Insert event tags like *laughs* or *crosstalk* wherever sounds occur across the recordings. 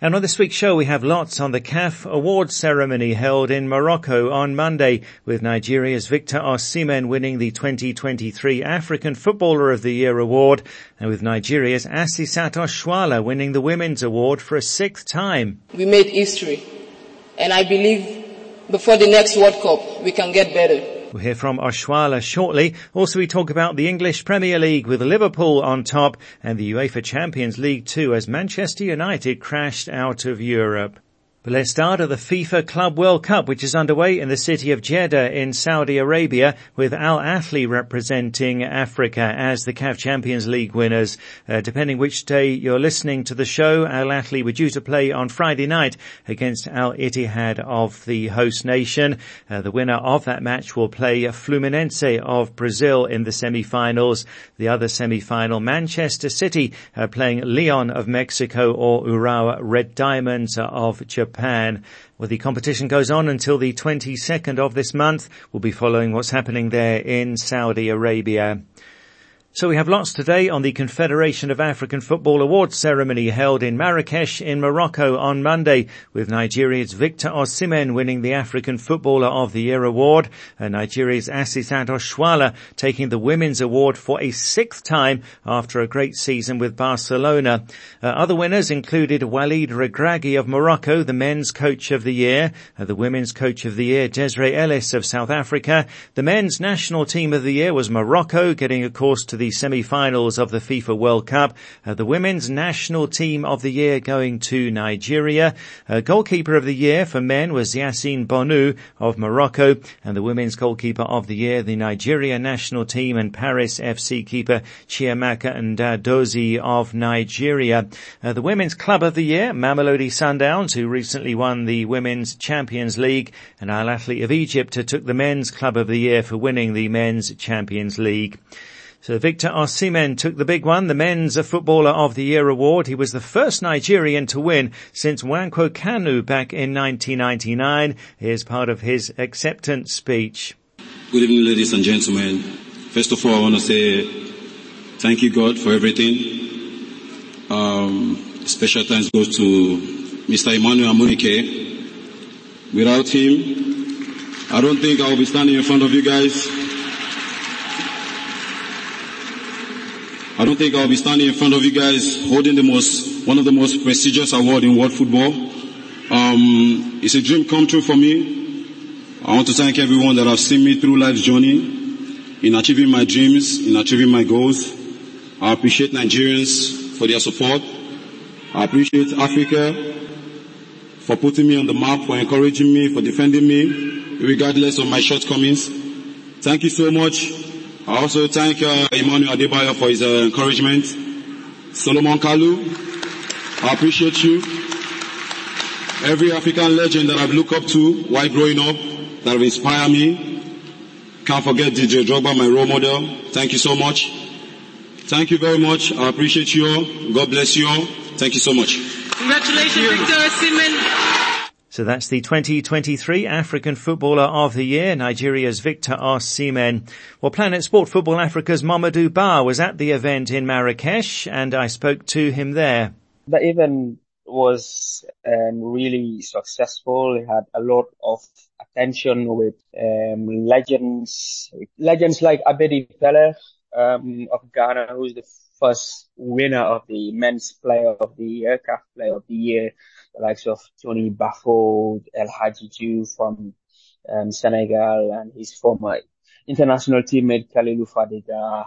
And on this week's show we have lots on the CAF awards ceremony held in Morocco on Monday with Nigeria's Victor Osimhen winning the 2023 African Footballer of the Year award and with Nigeria's Asisat Oshoala winning the Women's Award for a sixth time. We made history and I believe before the next World Cup we can get better. We'll hear from Oshoala shortly. Also we talk about the English Premier League with Liverpool on top and the UEFA Champions League too as Manchester United crashed out of Europe. Let's start at the FIFA Club World Cup, which is underway in the city of Jeddah in Saudi Arabia, with Al Ahly representing Africa as the CAF Champions League winners. Uh, depending which day you're listening to the show, Al Ahly were due to play on Friday night against Al Ittihad of the host nation. Uh, the winner of that match will play Fluminense of Brazil in the semi-finals. The other semi-final, Manchester City, uh, playing Leon of Mexico or Urawa Red Diamonds of Japan. Japan. Well, the competition goes on until the 22nd of this month. We'll be following what's happening there in Saudi Arabia. So we have lots today on the Confederation of African Football Awards ceremony held in Marrakesh in Morocco on Monday with Nigeria's Victor Osimhen winning the African Footballer of the Year award and Nigeria's Asisat Oshoala taking the Women's Award for a sixth time after a great season with Barcelona. Uh, other winners included Walid Regragui of Morocco, the men's coach of the year, uh, the women's coach of the year Desiree Ellis of South Africa. The men's national team of the year was Morocco getting a course to the semi-finals of the FIFA World Cup. Uh, the women's national team of the year going to Nigeria. Uh, goalkeeper of the year for men was Yassine Bounou of Morocco and the women's goalkeeper of the year, the Nigeria national team and Paris FC keeper Chiamaka Nnadozie of Nigeria. Uh, the women's club of the year, Mamelodi Sundowns, who recently won the Women's Champions League and Al Ahly of Egypt took the men's club of the year for winning the men's Champions League. So Victor Osimhen took the big one, the Men's Footballer of the Year award. He was the first Nigerian to win since Nwankwo Kanu back in 1999. Here's part of his acceptance speech. Good evening, ladies and gentlemen. First of all, I want to say thank you, God, for everything. Um, special thanks goes to Mr. Emmanuel Amunike. Without him, I don't think I'll be standing in front of you guys I don't think I'll be standing in front of you guys holding the most, one of the most prestigious awards in world football. Um, it's a dream come true for me. I want to thank everyone that have seen me through life's journey in achieving my dreams, in achieving my goals. I appreciate Nigerians for their support. I appreciate Africa for putting me on the map, for encouraging me, for defending me, regardless of my shortcomings. Thank you so much. I also thank uh, Emmanuel Adebayor for his uh, encouragement. Salomon Kalou, I appreciate you. Every African legend that I've looked up to while growing up, that have inspired me. Can't forget Didier Drogba, my role model. Thank you so much. Thank you very much. I appreciate you all. God bless you all. Thank you so much. Congratulations, Victor Osimhen. So that's the 2023 African Footballer of the Year, Nigeria's Victor Osimhen. Well, Planet Sport Football Africa's Mamadou Ba was at the event in Marrakesh and I spoke to him there. The event was um, really successful. It had a lot of attention with um, legends, legends like Abedi Pele um, of Ghana, who's the first winner of the Men's Player of the Year, CAF Player of the Year the likes of Tony Baffoe, El Hadji from um, Senegal, and his former international teammate Khalilou Fadiga.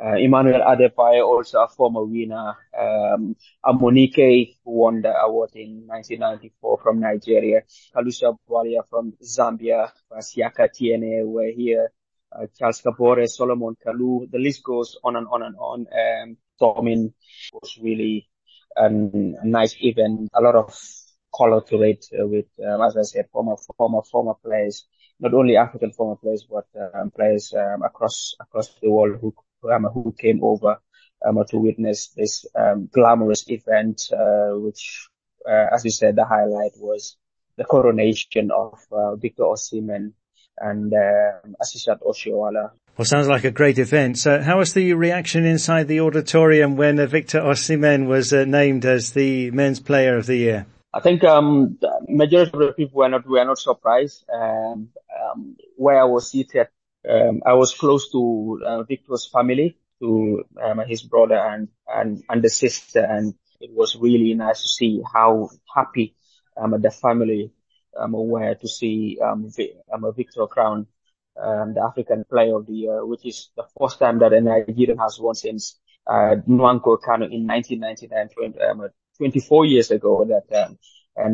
Uh, Emmanuel Adebayor, also a former winner. Um, Amunike, who won the award in 1994 from Nigeria. Kalusha Bwalya from Zambia. Siaka Tiene were here. Uh, Charles Kabore, Salomon Kalou. The list goes on and on and on. Um, Tomin was really and a nice event, a lot of color to it uh, with, um, as I said, former, former, former players, not only African former players, but um, players um, across across the world who um, who came over um, to witness this um, glamorous event, uh, which, uh, as you said, the highlight was the coronation of uh, Victor Osimhen and uh, Asisat Oshoala. Well, sounds like a great event. So how was the reaction inside the auditorium when uh, Victor Osimhen was uh, named as the men's player of the year? I think um, the majority of the people were not were not surprised. Um, um, where I was seated, um, I was close to uh, Victor's family, to um, his brother and and and the sister, and it was really nice to see how happy um, the family um, were to see um, Victor Crown, um, the African Player of the Year, which is the first time that a Nigerian has won since uh, Nwankwo Kanu in 1999, 20, um, 24 years ago that um,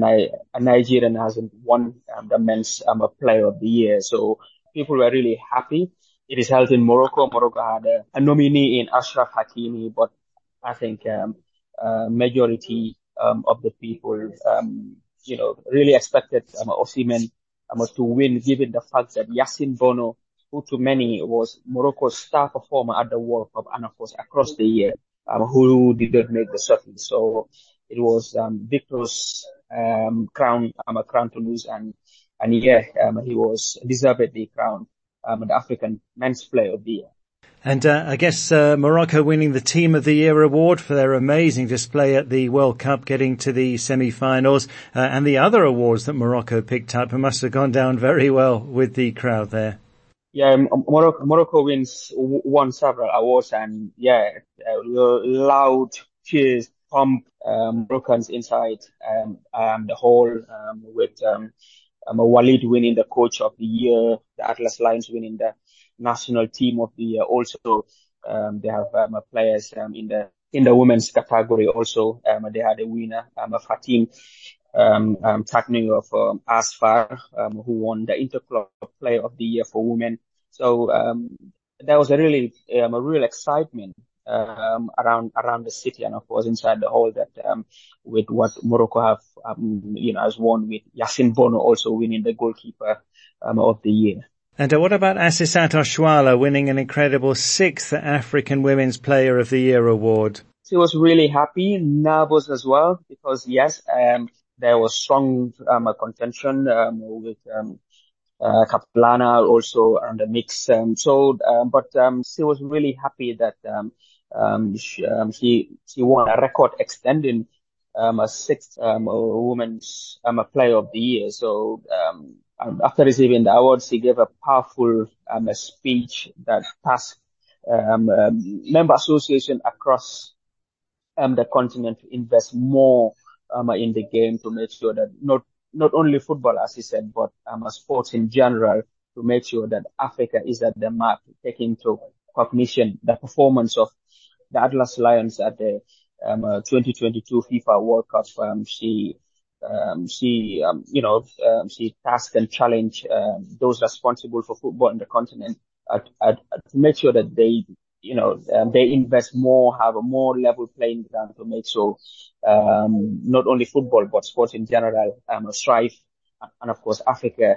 a, a Nigerian hasn't won the men's um, player of the year. So people were really happy. It is held in Morocco. Morocco had a, a nominee in Achraf Hakimi, but I think um, uh, majority um, of the people, um, you know, really expected um, Osimhen um, to win, given the fact that Yassine Bono, who to many was Morocco's star performer at the World Cup and of course across the year, um, who didn't make the circuit. So it was um, Victor's um, crown, um, a crown to lose, and and yeah, um, he was deservedly crowned um, the African Men's Player of the Year. And uh, I guess uh, Morocco winning the Team of the Year award for their amazing display at the World Cup, getting to the semi-finals, uh, and the other awards that Morocco picked up it must have gone down very well with the crowd there. Yeah, Morocco, Morocco wins won several awards, and yeah, loud cheers pump um, Moroccans inside um, um, the hall um, with um, um, Walid winning the coach of the year, the Atlas Lions winning the national team of the year. Also, um, they have um, players um, in the in the women's category. Also, um, they had a winner, um, Fatim um, um, of um, Asfar, um, who won the Interclub Player of the Year for women. So um, there was a really um, a real excitement um, around around the city and of course inside the hall that um, with what Morocco have um, you know has won with Yassine Bono also winning the goalkeeper um, of the year. And uh, what about Asisat Oshoala winning an incredible sixth African Women's Player of the Year award? She was really happy, nervous as well because yes, um, there was strong um, contention um, with um, uh, Kgatlana also on the mix. Um, so, um, but um, she was really happy that um, she, she, she won a record extending a sixth women's player of the year. So um, after receiving the awards, he gave a powerful um, a speech that tasked um, um, member association across um, the continent to invest more um, in the game to make sure that not not only football, as he said, but sports in general, to make sure that Africa is at the map, taking into cognition the performance of the Atlas Lions at the uh, 2022 FIFA World Cup. She, um, she, um, you know, um, she tasked and challenged um, those responsible for football in the continent at, at, at, to make sure that they, you know, they invest more, have a more level playing ground to make sure not only football but sports in general strive, and of course Africa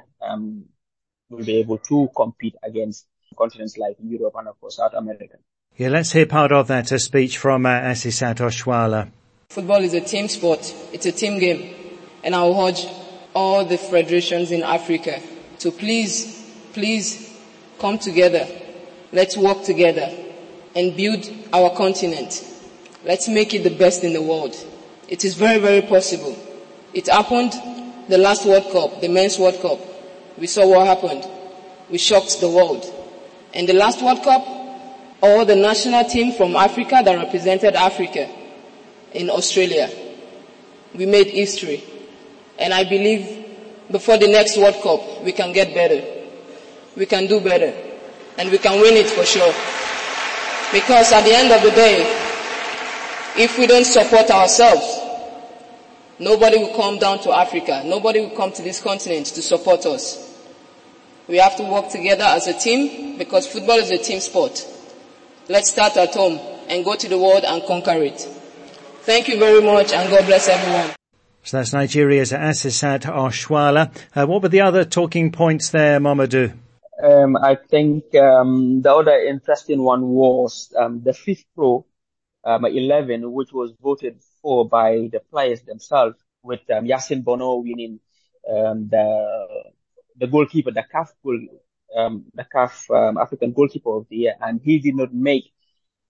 will be able to compete against continents like Europe and of course South America. Yeah, let's hear part of that, a speech from uh, Asisat Oshoala. Football is a team sport. It's a team game. And I will urge all the federations in Africa to please, please come together. Let's work together and build our continent. Let's make it the best in the world. It is very, very possible. It happened the last World Cup, the Men's World Cup. We saw what happened. We shocked the world. And the last World Cup, all the national team from Africa that represented Africa in Australia. We made history. And I believe before the next World Cup, we can get better. We can do better. And we can win it for sure. Because at the end of the day, if we don't support ourselves, nobody will come down to Africa. Nobody will come to this continent to support us. We have to work together as a team because football is a team sport. Let's start at home and go to the world and conquer it. Thank you very much and God bless everyone. So that's Nigeria's Asisat Oshoala. Uh, what were the other talking points there, Mamadou? Um, I think um, the other interesting one was um, the fifth pro um, 11, which was voted for by the players themselves, with um, Yasin Bono winning um, the the goalkeeper, the CAF goal, um, the CAF African goalkeeper of the year, and he did not make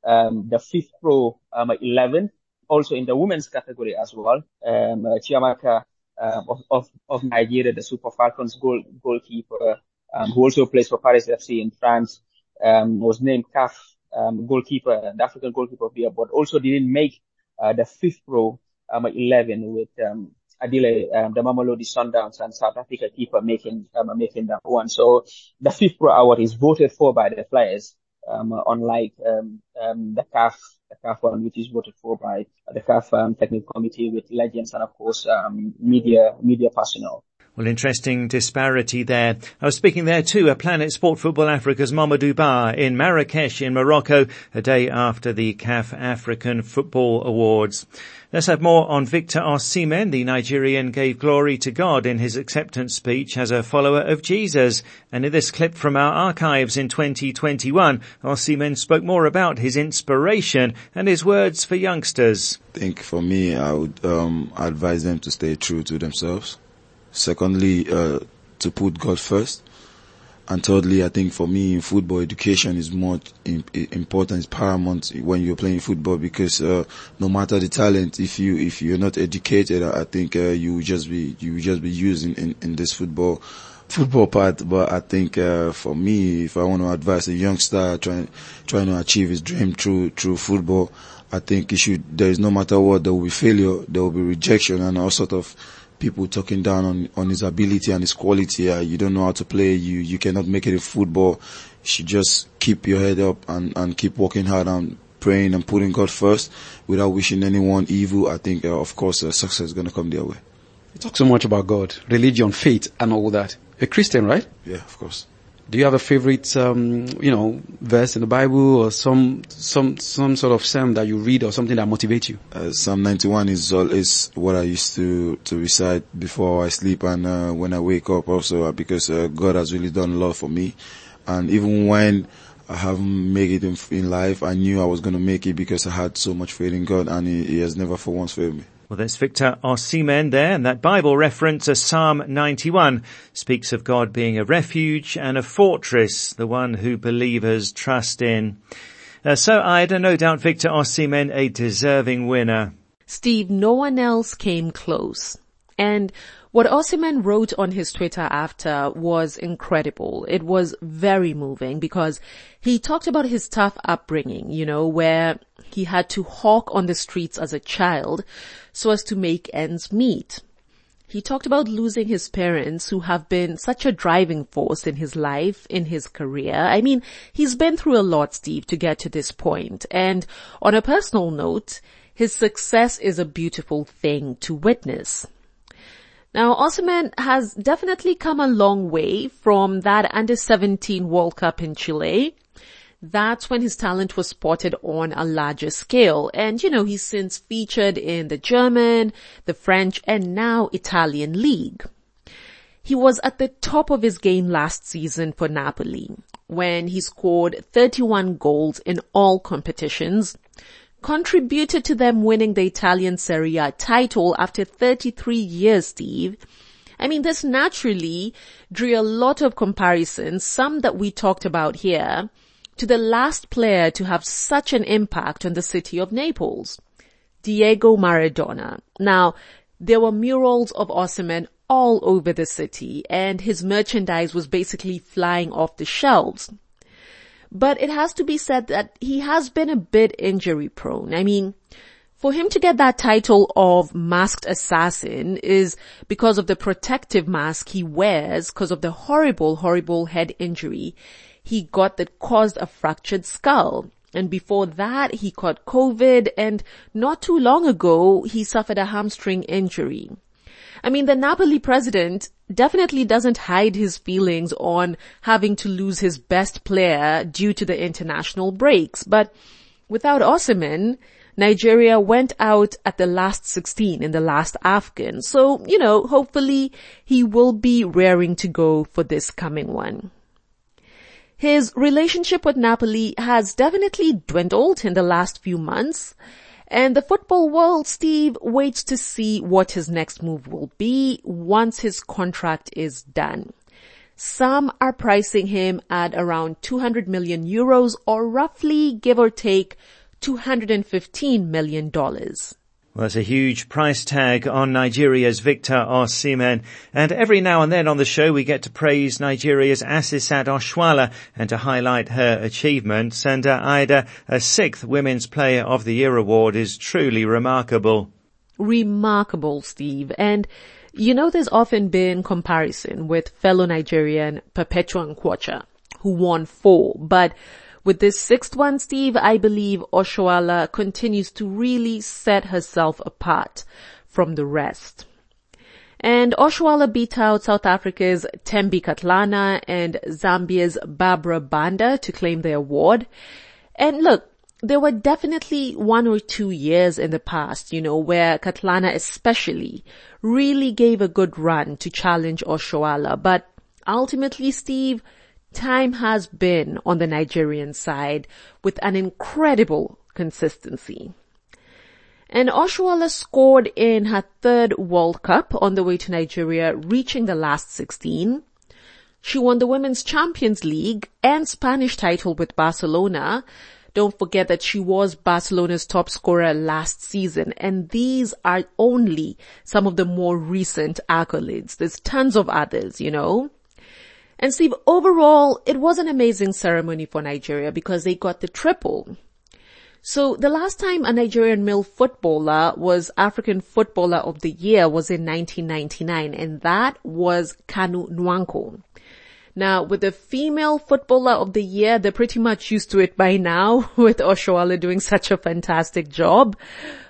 the fifth pro um, 11. Also in the women's category as well, um, uh, Chiamaka um, of, of, of Nigeria, the Super Falcons goal, goalkeeper, um, who also plays for Paris FC in France, um, was named CAF um, goalkeeper, the African goalkeeper of the year, but also didn't make uh, the FIFPRO um, 11 with um, Andile, um, the Mamelodi Sundowns and South Africa keeper making um, making that one. So the FIFPRO award is voted for by the players, um, unlike um, um, the CAF the CAF one, which is voted for by the CAF um, technical committee with legends and of course um, media media personnel. Well, interesting disparity there. I was speaking there too at Planet Sport Football Africa's Mamadou Ba in Marrakesh in Morocco, a day after the CAF African Football Awards. Let's have more on Victor Osimhen. The Nigerian gave glory to God in his acceptance speech as a follower of Jesus. And in this clip from our archives in 2021, Osimhen spoke more about his inspiration and his words for youngsters. I think for me, I would um, advise them to stay true to themselves Secondly, uh, to put God first. And thirdly, I think for me, in football education is more important, it's paramount when you're playing football because uh, no matter the talent, if you if you're not educated, I think uh, you will just be you will just be used in, in, this football football part. But I think uh, for me, if I want to advise a youngster trying trying to achieve his dream through through football, I think it should. There is no matter what, there will be failure, there will be rejection, and all sort of people talking down on, on his ability and his quality. Uh, you don't know how to play. You, you cannot make it in football. You should just keep your head up and, and keep working hard and praying and putting God first without wishing anyone evil. I think, uh, of course, uh, success is going to come their way. You talk so much about God, religion, faith, and all that. You're a Christian, right? Yeah, of course. Do you have a favorite, um, you know, verse in the Bible or some, some, some sort of psalm that you read or something that motivates you? Uh, psalm 91 is all, is what I used to, to recite before I sleep and, uh, when I wake up also uh, because, uh, God has really done a lot for me. And even when I haven't made it in, in life, I knew I was going to make it because I had so much faith in God and he, he has never for once failed me. Well, there's Victor Osimhen there, and that Bible reference, Psalm 91, speaks of God being a refuge and a fortress, the one who believers trust in. Uh, so Ida, no doubt Victor Osimhen a deserving winner. Steve, no one else came close. And what Osimhen wrote on his Twitter after was incredible. It was very moving because he talked about his tough upbringing, you know, where he had to hawk on the streets as a child so as to make ends meet. He talked about losing his parents who have been such a driving force in his life, in his career. I mean, he's been through a lot, Steve, to get to this point. And on a personal note, his success is a beautiful thing to witness. Now, Osimhen has definitely come a long way from that under 17 World Cup in Chile. That's when his talent was spotted on a larger scale. And you know, he's since featured in the German, the French, and now Italian league. He was at the top of his game last season for Napoli when he scored 31 goals in all competitions, contributed to them winning the Italian Serie A title after 33 years, Steve. I mean, this naturally drew a lot of comparisons, some that we talked about here, to the last player to have such an impact on the city of Naples, Diego Maradona. Now, there were murals of Osimhen all over the city and his merchandise was basically flying off the shelves. But it has to be said that he has been a bit injury prone. I mean, for him to get that title of masked assassin is because of the protective mask he wears because of the horrible, horrible head injury he got that caused a fractured skull. And before that, he caught COVID and not too long ago, he suffered a hamstring injury. I mean, the Napoli president definitely doesn't hide his feelings on having to lose his best player due to the international breaks. But without Osimhen, Nigeria went out at the last 16 in the last AFCON. So, you know, hopefully he will be raring to go for this coming one. His relationship with Napoli has definitely dwindled in the last few months. And the football world, Steve, waits to see what his next move will be once his contract is done. Some are pricing him at around 200 million euros or roughly give or take 215 million dollars. Well, that's a huge price tag on Nigeria's Victor Osimhen. And every now and then on the show we get to praise Nigeria's Asisat Oshoala and to highlight her achievements. And uh, Ida, a sixth Women's Player of the Year award is truly remarkable. Remarkable, Steve. And you know there's often been comparison with fellow Nigerian Perpetua Nkwocha, who won four. But with this sixth one, Steve, I believe Oshoala continues to really set herself apart from the rest. And Oshoala beat out South Africa's Thembi Kgatlana and Zambia's Barbara Banda to claim the award. And look, there were definitely one or two years in the past, you know, where Kgatlana especially really gave a good run to challenge Oshoala. But ultimately, Steve, time has been on the Nigerian side with an incredible consistency. And Oshoala scored in her third World Cup on the way to Nigeria, reaching the last 16. She won the Women's Champions League and Spanish title with Barcelona. Don't forget that she was Barcelona's top scorer last season and these are only some of the more recent accolades. There's tons of others, you know. And Steve, overall, it was an amazing ceremony for Nigeria because they got the triple. So the last time a Nigerian male footballer was African Footballer of the Year was in 1999 and that was Kanu Nwankwo. Now with the female footballer of the year, they're pretty much used to it by now *laughs* with Oshoala doing such a fantastic job.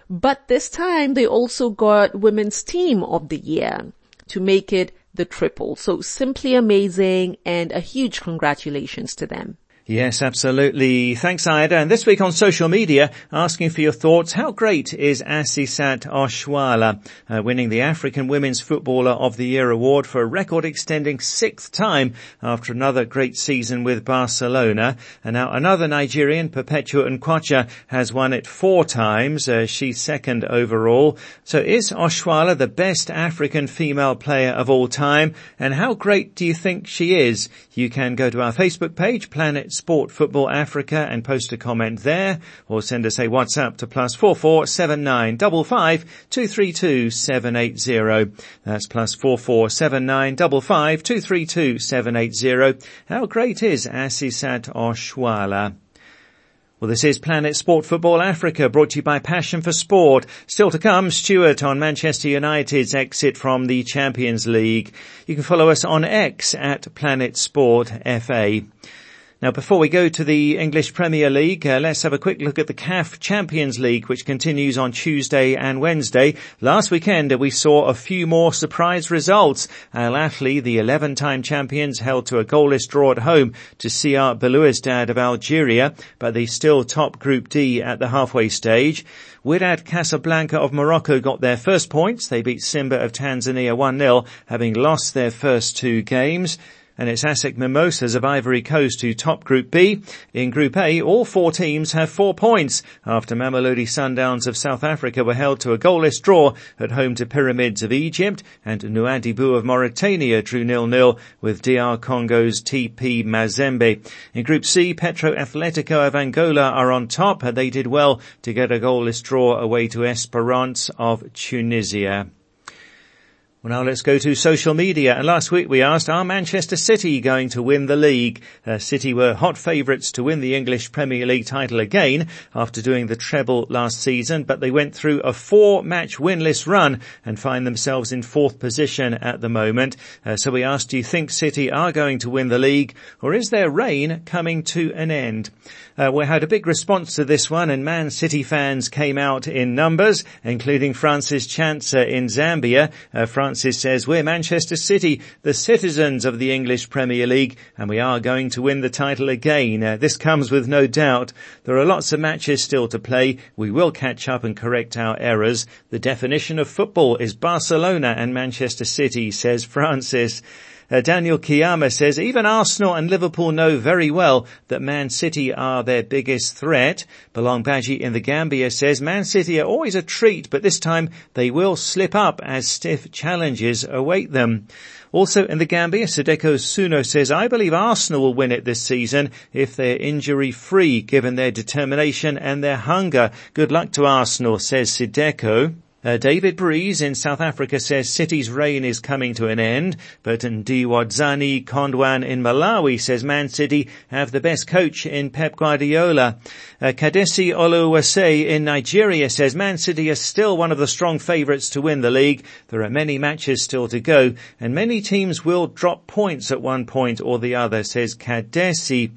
But this time they also got women's team of the year to make it the triple. So simply amazing and a huge congratulations to them. Yes, absolutely. Thanks, Ida. And this week on social media, asking for your thoughts, how great is Asisat Oshoala, uh, winning the African Women's Footballer of the Year award for a record extending sixth time after another great season with Barcelona. And now another Nigerian, Perpetua Nkwocha, has won it four times. Uh, she's second overall. So is Oshoala the best African female player of all time? And how great do you think she is? You can go to our Facebook page, Planet Sport Football Africa and post a comment there or send us a WhatsApp to plus four four seven nine double five two three two seven eight zero. That's plus four four seven nine double five two three two seven eight zero. How great is Asisat Oshoala? Well, this is Planet Sport Football Africa brought to you by Passion for Sport. Still to come, Stuart on Manchester United's exit from the Champions League. You can follow us on X at Planet Sport FA. Now, before we go to the English Premier League, uh, let's have a quick look at the CAF Champions League, which continues on Tuesday and Wednesday. Last weekend, we saw a few more surprise results. Al Ahly, the 11-time champions, held to a goalless draw at home to CR Belouizdad of Algeria, but they still top Group D at the halfway stage. Wydad Casablanca of Morocco got their first points. They beat Simba of Tanzania 1-0, having lost their first two games and it's ASEC Mimosas of Ivory Coast who top Group B. In Group A, all four teams have four points after Mamelodi Sundowns of South Africa were held to a goalless draw at home to Pyramids of Egypt and Nouadhibou of Mauritania drew nil-nil with DR Congo's TP Mazembe. In Group C, Petro Atletico of Angola are on top. And they did well to get a goalless draw away to Esperance of Tunisia. Well, now let's go to social media. And last week we asked, are Manchester City going to win the league? Uh, City were hot favourites to win the English Premier League title again after doing the treble last season, but they went through a four-match winless run and find themselves in fourth position at the moment. Uh, so we asked, do you think City are going to win the league, or is their reign coming to an end? Uh, we had a big response to this one and Man City fans came out in numbers, including Francis Chancer in Zambia. Uh, Francis says, we're Manchester City, the citizens of the English Premier League, and we are going to win the title again. Uh, this comes with no doubt. There are lots of matches still to play. We will catch up and correct our errors. The definition of football is Barcelona and Manchester City, says Francis. Uh, Daniel Kiyama says, even Arsenal and Liverpool know very well that Man City are their biggest threat. Belong Baji in the Gambia says, Man City are always a treat, but this time they will slip up as stiff challenges await them. Also in the Gambia, Sadeko Suno says, I believe Arsenal will win it this season if they're injury free, given their determination and their hunger. Good luck to Arsenal, says Sideko. Uh, David Breeze in South Africa says City's reign is coming to an end, but Ndiwadzani Kondwan in Malawi says Man City have the best coach in Pep Guardiola. Uh, Kadesi Oluwase in Nigeria says Man City are still one of the strong favourites to win the league. There are many matches still to go, and many teams will drop points at one point or the other, says Kadesi.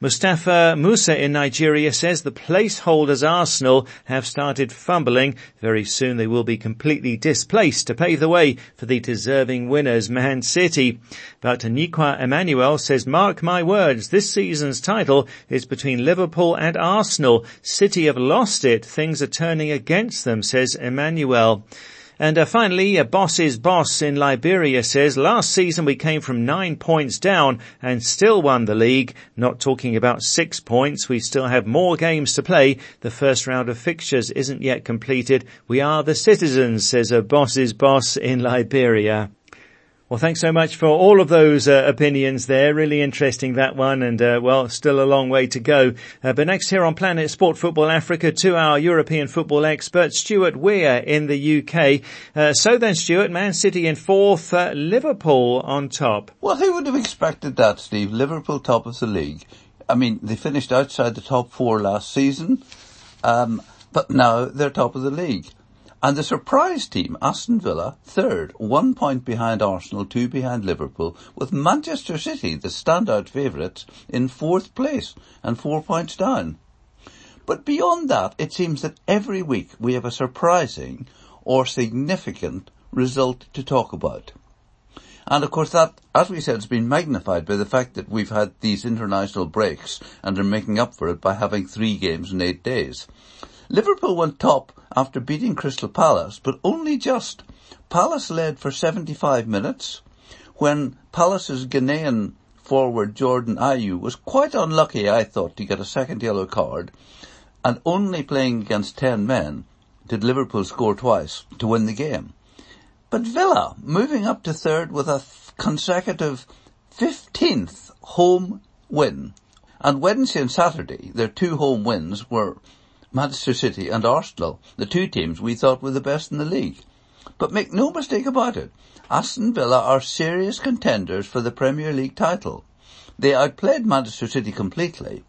Mustafa Musa in Nigeria says the placeholders Arsenal have started fumbling. Very soon they will be completely displaced to pave the way for the deserving winners, Man City. But Nikwa Emmanuel says, mark my words, this season's title is between Liverpool and Arsenal. City have lost it. Things are turning against them, says Emmanuel. And uh, finally, a boss's boss in Liberia says, last season we came from nine points down and still won the league. Not talking about six points. We still have more games to play. The first round of fixtures isn't yet completed. We are the citizens, says a boss's boss in Liberia. Well, thanks so much for all of those uh, opinions there. Really interesting that one, and uh, well, still a long way to go. Uh, but next here on Planet Sport Football Africa, to our European football expert Stuart Weir in the UK. Uh, so then, Stuart, Man City in fourth, uh, Liverpool on top. Well, who would have expected that, Steve? Liverpool top of the league. I mean, they finished outside the top four last season, um, but now they're top of the league. And the surprise team, Aston Villa, third, one point behind Arsenal, two behind Liverpool, with Manchester City, the standout favourites, in fourth place and four points down. But beyond that, it seems that every week we have a surprising or significant result to talk about. And of course that, as we said, has been magnified by the fact that we've had these international breaks and are making up for it by having three games in eight days. Liverpool went top after beating Crystal Palace, but only just. Palace led for 75 minutes when Palace's Ghanaian forward Jordan Ayew was quite unlucky, I thought, to get a second yellow card and only playing against 10 men did Liverpool score twice to win the game. But Villa moving up to third with a consecutive 15th home win. And Wednesday and Saturday, their two home wins were Manchester City and Arsenal, the two teams we thought were the best in the league. But make no mistake about it, Aston Villa are serious contenders for the Premier League title. They outplayed Manchester City completely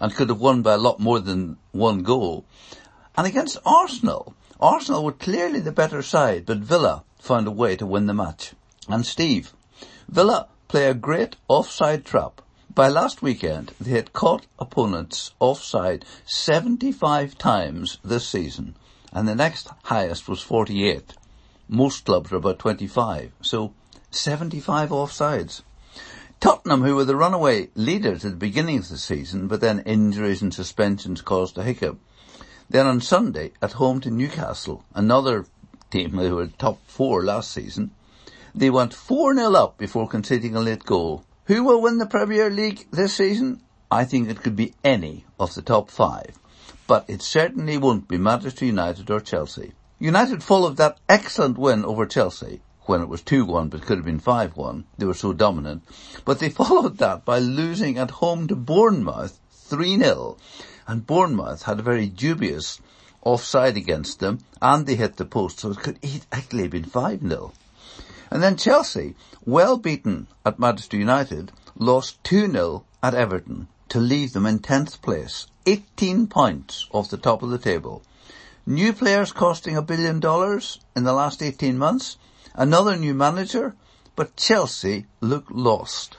and could have won by a lot more than one goal. And against Arsenal, Arsenal were clearly the better side, but Villa found a way to win the match. And Steve, Villa play a great offside trap by last weekend, they had caught opponents offside 75 times this season, and the next highest was 48. Most clubs are about 25, so 75 offsides. Tottenham, who were the runaway leaders at the beginning of the season, but then injuries and suspensions caused a hiccup. Then on Sunday, at home to Newcastle, another team who were top four last season, they went 4-0 up before conceding a late goal. Who will win the Premier League this season? I think it could be any of the top five. But it certainly won't be Manchester United or Chelsea. United followed that excellent win over Chelsea when it was 2-1 but could have been 5-1. They were so dominant. But they *laughs* followed that by losing at home to Bournemouth 3-0. And Bournemouth had a very dubious offside against them and they hit the post so it could actually have been 5-0. And then Chelsea, well beaten at Manchester United, lost 2-0 at Everton to leave them in 10th place, 18 points off the top of the table. New players costing a billion dollars in the last 18 months, another new manager, but Chelsea look lost.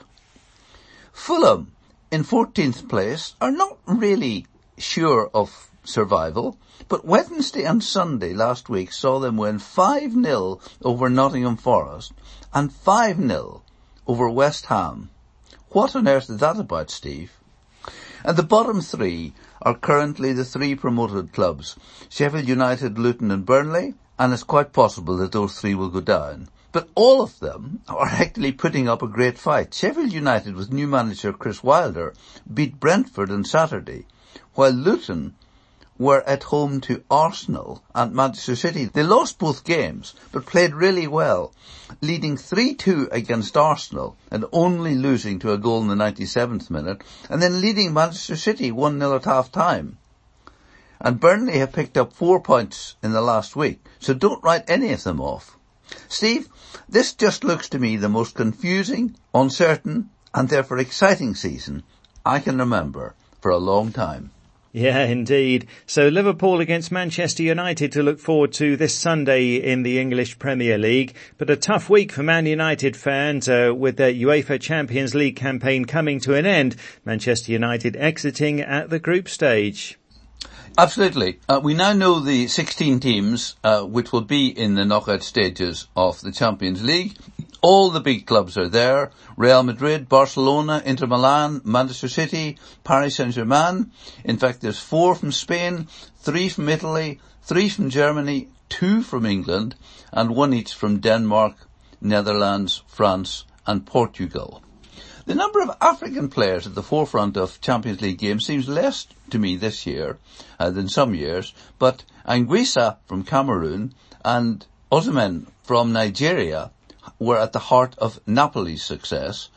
Fulham, in 14th place, are not really sure of survival. But Wednesday and Sunday last week saw them win 5-0 over Nottingham Forest and 5-0 over West Ham. What on earth is that about, Steve? And the bottom three are currently the three promoted clubs, Sheffield United, Luton and Burnley, and it's quite possible that those three will go down. But all of them are *laughs* actually putting up a great fight. Sheffield United with new manager Chris Wilder beat Brentford on Saturday, while Luton were at home to Arsenal and Manchester City. They lost both games, but played really well, leading 3-2 against Arsenal and only losing to a goal in the 97th minute, and then leading Manchester City 1-0 at half time. And Burnley have picked up four points in the last week, so don't write any of them off. Steve, this just looks to me the most confusing, uncertain, and therefore exciting season I can remember for a long time. Yeah, indeed. So Liverpool against Manchester United to look forward to this Sunday in the English Premier League. But a tough week for Man United fans uh, with their UEFA Champions League campaign coming to an end. Manchester United exiting at the group stage. Absolutely. Uh, we now know the 16 teams uh, which will be in the knockout stages of the Champions League. All the big clubs are there. Real Madrid, Barcelona, Inter Milan, Manchester City, Paris Saint-Germain. In fact, there's four from Spain, three from Italy, three from Germany, two from England, and one each from Denmark, Netherlands, France, and Portugal. The number of African players at the forefront of Champions League games seems less to me this year uh, than some years, but Anguissa from Cameroon and Osimhen from Nigeria were at the heart of Napoli's success,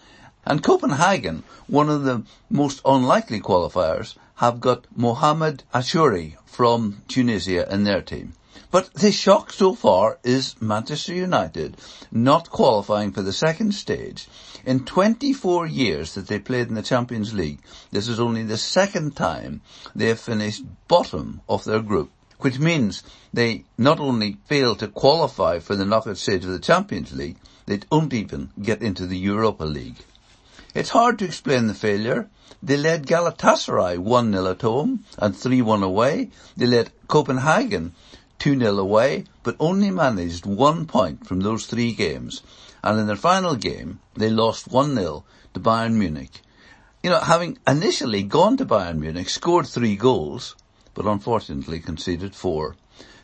and Copenhagen, one of the most unlikely qualifiers, have got Mohamed Achouri from Tunisia in their team. But the shock so far is Manchester United not qualifying for the second stage. In 24 years that they played in the Champions League, this is only the second time they have finished bottom of their group, which means they not only fail to qualify for the knockout stage of the Champions League, they don't even get into the Europa League. It's hard to explain the failure. They led Galatasaray 1-0 at home and 3-1 away. They led Copenhagen 2-0 away, but only managed one point from those three games. And in their final game, they lost 1-0 to Bayern Munich. You know, having initially gone to Bayern Munich, scored three goals, but unfortunately conceded four.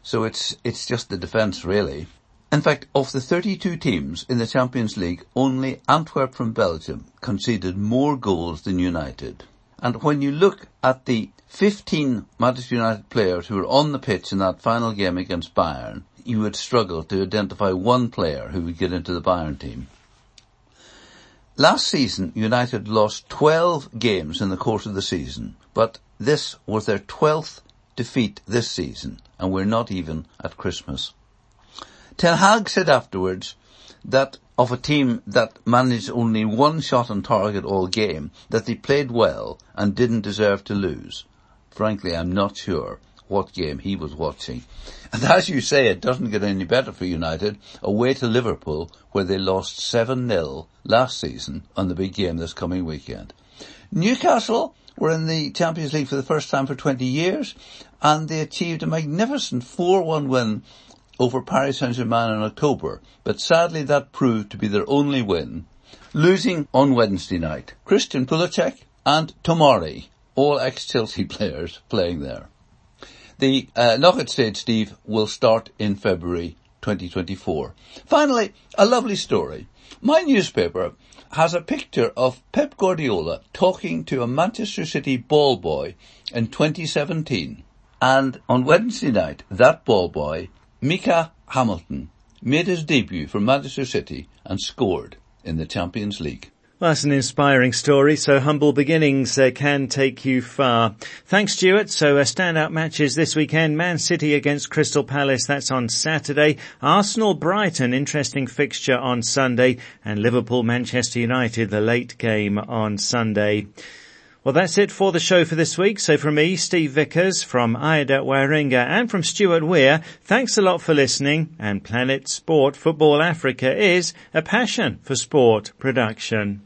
So it's, it's just the defence really. In fact, of the 32 teams in the Champions League, only Antwerp from Belgium conceded more goals than United. And when you look at the 15 Manchester United players who were on the pitch in that final game against Bayern, you would struggle to identify one player who would get into the Bayern team. Last season, United lost 12 games in the course of the season, but this was their 12th defeat this season, and we're not even at Christmas. Ten Hag said afterwards that of a team that managed only one shot on target all game, that they played well and didn't deserve to lose. Frankly, I'm not sure what game he was watching. *laughs* And as you say, it doesn't get any better for United, away to Liverpool, where they lost 7-0 last season on the big game this coming weekend. Newcastle were in the Champions League for the first time for 20 years, and they achieved a magnificent 4-1 win over Paris Saint-Germain in October, but sadly that proved to be their only win, losing on Wednesday night. Christian Pulisic and Tomori all ex-Chelsea *laughs* players playing there. The uh, knockout stage, Steve, will start in February 2024. Finally, a lovely story. My newspaper has a picture of Pep Guardiola talking to a Manchester City ball boy in 2017. And on Wednesday night, that ball boy, Micah Hamilton, made his debut for Manchester City and scored in the Champions League. Well, that's an inspiring story. So humble beginnings uh, can take you far. Thanks, Stuart. So uh, standout matches this weekend: Man City against Crystal Palace. That's on Saturday. Arsenal Brighton, interesting fixture on Sunday, and Liverpool Manchester United, the late game on Sunday. Well, that's it for the show for this week. So from me, Steve Vickers, from Ida Waringa and from Stuart Weir, thanks a lot for listening. And Planet Sport Football Africa is a passion for sport production.